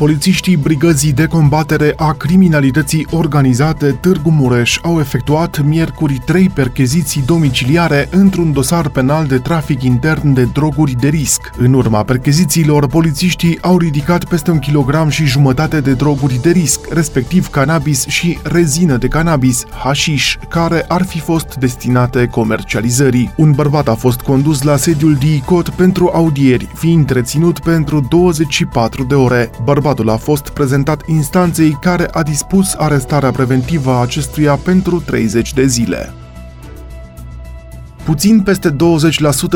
Polițiștii Brigăzii de Combatere a Criminalității Organizate Târgu Mureș au efectuat miercuri trei percheziții domiciliare într-un dosar penal de trafic intern de droguri de risc. În urma perchezițiilor, polițiștii au ridicat peste un kilogram și jumătate de droguri de risc, respectiv cannabis și rezină de cannabis, hașiș, care ar fi fost destinate comercializării. Un bărbat a fost condus la sediul DICOT pentru audieri, fiind reținut pentru 24 de ore. Bărbat Bărbatul a fost prezentat instanței care a dispus arestarea preventivă a acestuia pentru 30 de zile. Puțin peste 20%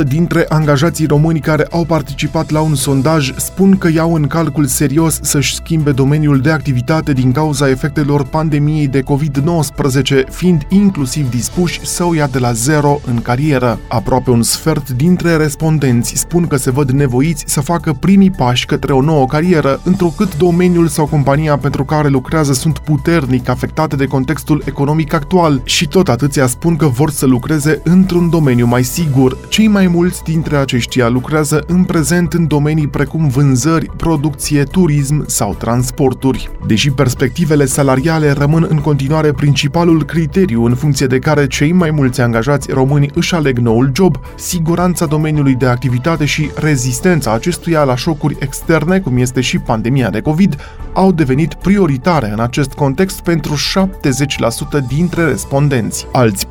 dintre angajații români care au participat la un sondaj spun că iau în calcul serios să-și schimbe domeniul de activitate din cauza efectelor pandemiei de COVID-19, fiind inclusiv dispuși să o ia de la zero în carieră. Aproape un sfert dintre respondenți spun că se văd nevoiți să facă primii pași către o nouă carieră, întrucât domeniul sau compania pentru care lucrează sunt puternic afectate de contextul economic actual și tot atâția spun că vor să lucreze într-un domeniu mai sigur. Cei mai mulți dintre aceștia lucrează în prezent în domenii precum vânzări, producție, turism sau transporturi. Deși perspectivele salariale rămân în continuare principalul criteriu în funcție de care cei mai mulți angajați români își aleg noul job, siguranța domeniului de activitate și rezistența acestuia la șocuri externe, cum este și pandemia de COVID, au devenit prioritare în acest context pentru 70% dintre respondenți. Alți 42%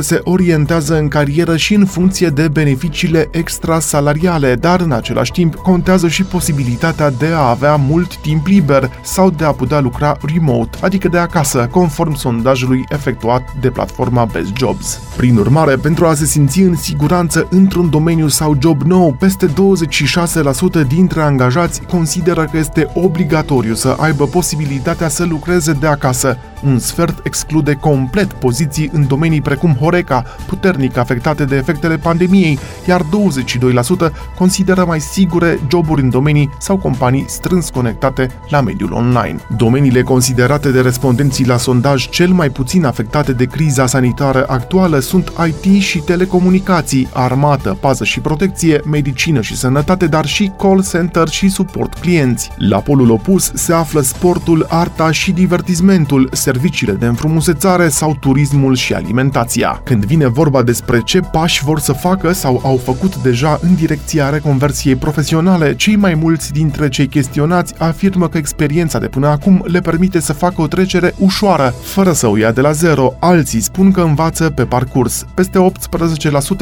se orientează contează în carieră și în funcție de beneficiile extrasalariale, dar în același timp contează și posibilitatea de a avea mult timp liber sau de a putea lucra remote, adică de acasă, conform sondajului efectuat de platforma Best Jobs. Prin urmare, pentru a se simți în siguranță într-un domeniu sau job nou, peste 26% dintre angajați consideră că este obligatoriu să aibă posibilitatea să lucreze de acasă. Un sfert exclude complet poziții în domenii precum Horeca, puternic afectate de efectele pandemiei, iar 22% consideră mai sigure joburi în domenii sau companii strâns conectate la mediul online. Domeniile considerate de respondenții la sondaj cel mai puțin afectate de criza sanitară actuală sunt IT și telecomunicații, armată, pază și protecție, medicină și sănătate, dar și call center și suport clienți. La polul opus se află sportul, arta și divertismentul, serviciile de înfrumusețare sau turismul și alimentația. Când vine vorba vorba despre ce pași vor să facă sau au făcut deja în direcția reconversiei profesionale, cei mai mulți dintre cei chestionați afirmă că experiența de până acum le permite să facă o trecere ușoară, fără să o ia de la zero. Alții spun că învață pe parcurs. Peste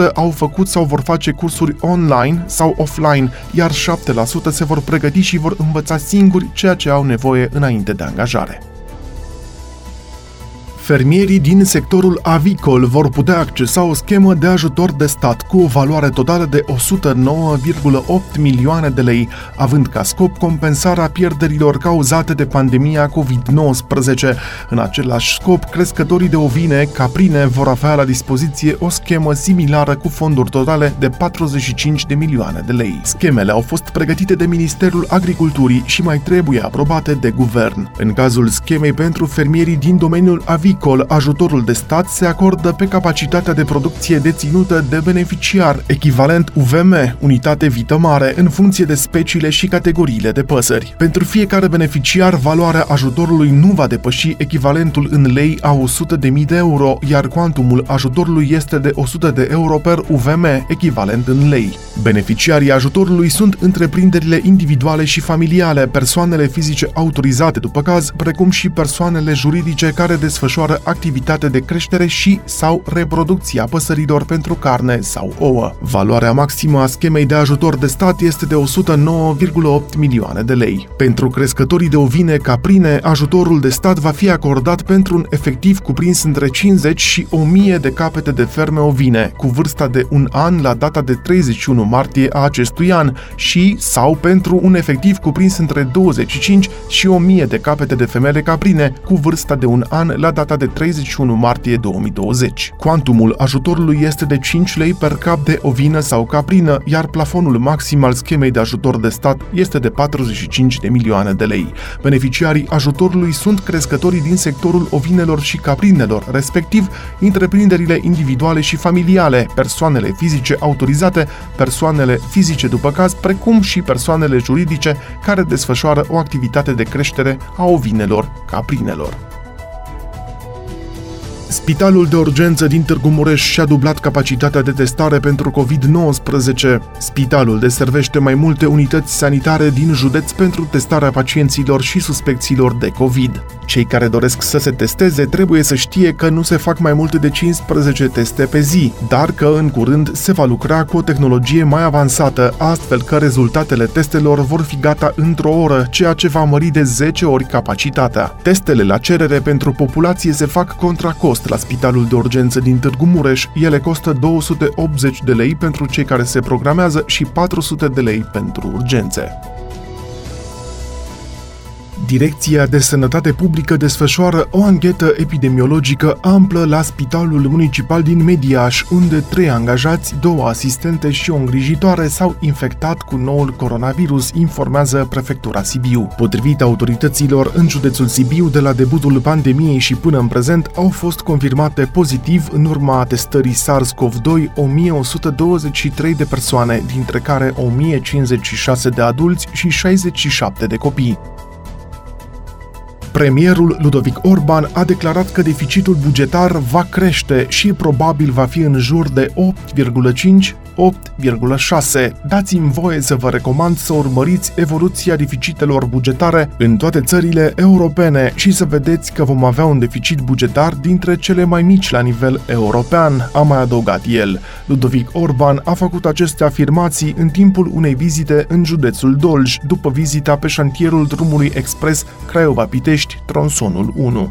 18% au făcut sau vor face cursuri online sau offline, iar 7% se vor pregăti și vor învăța singuri ceea ce au nevoie înainte de angajare. Fermierii din sectorul avicol vor putea accesa o schemă de ajutor de stat cu o valoare totală de 109,8 milioane de lei, având ca scop compensarea pierderilor cauzate de pandemia COVID-19. În același scop, crescătorii de ovine, caprine vor avea la dispoziție o schemă similară cu fonduri totale de 45 de milioane de lei. Schemele au fost pregătite de Ministerul Agriculturii și mai trebuie aprobate de guvern. În cazul schemei pentru fermierii din domeniul avicol, agricol, ajutorul de stat se acordă pe capacitatea de producție deținută de beneficiar, echivalent UVM, unitate vită mare, în funcție de speciile și categoriile de păsări. Pentru fiecare beneficiar, valoarea ajutorului nu va depăși echivalentul în lei a 100.000 de euro, iar cuantumul ajutorului este de 100 de euro per UVM, echivalent în lei. Beneficiarii ajutorului sunt întreprinderile individuale și familiale, persoanele fizice autorizate după caz, precum și persoanele juridice care desfășoară desfășoară activitate de creștere și sau reproducție a păsărilor pentru carne sau ouă. Valoarea maximă a schemei de ajutor de stat este de 109,8 milioane de lei. Pentru crescătorii de ovine caprine, ajutorul de stat va fi acordat pentru un efectiv cuprins între 50 și 1000 de capete de ferme ovine, cu vârsta de un an la data de 31 martie a acestui an și sau pentru un efectiv cuprins între 25 și 1000 de capete de femele caprine, cu vârsta de un an la data data de 31 martie 2020. Quantumul ajutorului este de 5 lei per cap de ovină sau caprină, iar plafonul maxim al schemei de ajutor de stat este de 45 de milioane de lei. Beneficiarii ajutorului sunt crescătorii din sectorul ovinelor și caprinelor, respectiv întreprinderile individuale și familiale, persoanele fizice autorizate, persoanele fizice după caz, precum și persoanele juridice care desfășoară o activitate de creștere a ovinelor, caprinelor. Spitalul de urgență din Târgu Mureș și-a dublat capacitatea de testare pentru COVID-19. Spitalul deservește mai multe unități sanitare din județ pentru testarea pacienților și suspecților de COVID. Cei care doresc să se testeze trebuie să știe că nu se fac mai multe de 15 teste pe zi, dar că în curând se va lucra cu o tehnologie mai avansată, astfel că rezultatele testelor vor fi gata într-o oră, ceea ce va mări de 10 ori capacitatea. Testele la cerere pentru populație se fac contra cost la Spitalul de Urgență din Târgu Mureș. Ele costă 280 de lei pentru cei care se programează și 400 de lei pentru urgențe. Direcția de Sănătate Publică desfășoară o anchetă epidemiologică amplă la Spitalul Municipal din Mediaș, unde trei angajați, două asistente și o îngrijitoare s-au infectat cu noul coronavirus, informează Prefectura Sibiu. Potrivit autorităților, în județul Sibiu, de la debutul pandemiei și până în prezent, au fost confirmate pozitiv în urma testării SARS-CoV-2 1123 de persoane, dintre care 1056 de adulți și 67 de copii. Premierul Ludovic Orban a declarat că deficitul bugetar va crește și probabil va fi în jur de 8,5 8,6. Dați-mi voie să vă recomand să urmăriți evoluția deficitelor bugetare în toate țările europene și să vedeți că vom avea un deficit bugetar dintre cele mai mici la nivel european, a mai adăugat el. Ludovic Orban a făcut aceste afirmații în timpul unei vizite în județul Dolj, după vizita pe șantierul drumului expres Craiova-Pitești, tronsonul 1.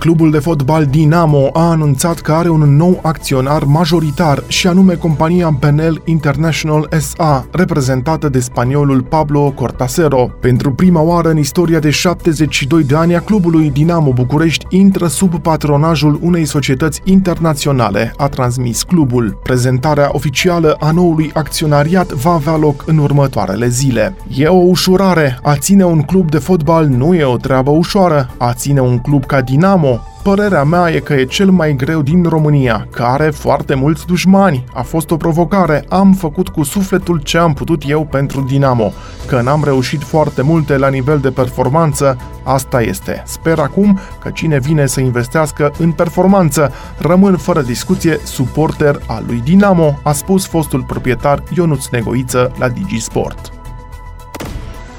Clubul de fotbal Dinamo a anunțat că are un nou acționar majoritar și anume compania Benel International SA, reprezentată de spaniolul Pablo Cortasero. Pentru prima oară în istoria de 72 de ani a clubului Dinamo București intră sub patronajul unei societăți internaționale, a transmis clubul. Prezentarea oficială a noului acționariat va avea loc în următoarele zile. E o ușurare, a ține un club de fotbal nu e o treabă ușoară, a ține un club ca Dinamo Părerea mea e că e cel mai greu din România, care are foarte mulți dușmani. A fost o provocare, am făcut cu sufletul ce am putut eu pentru Dinamo. Că n-am reușit foarte multe la nivel de performanță, asta este. Sper acum că cine vine să investească în performanță rămân fără discuție suporter al lui Dinamo, a spus fostul proprietar Ionuț Negoiță la Digisport.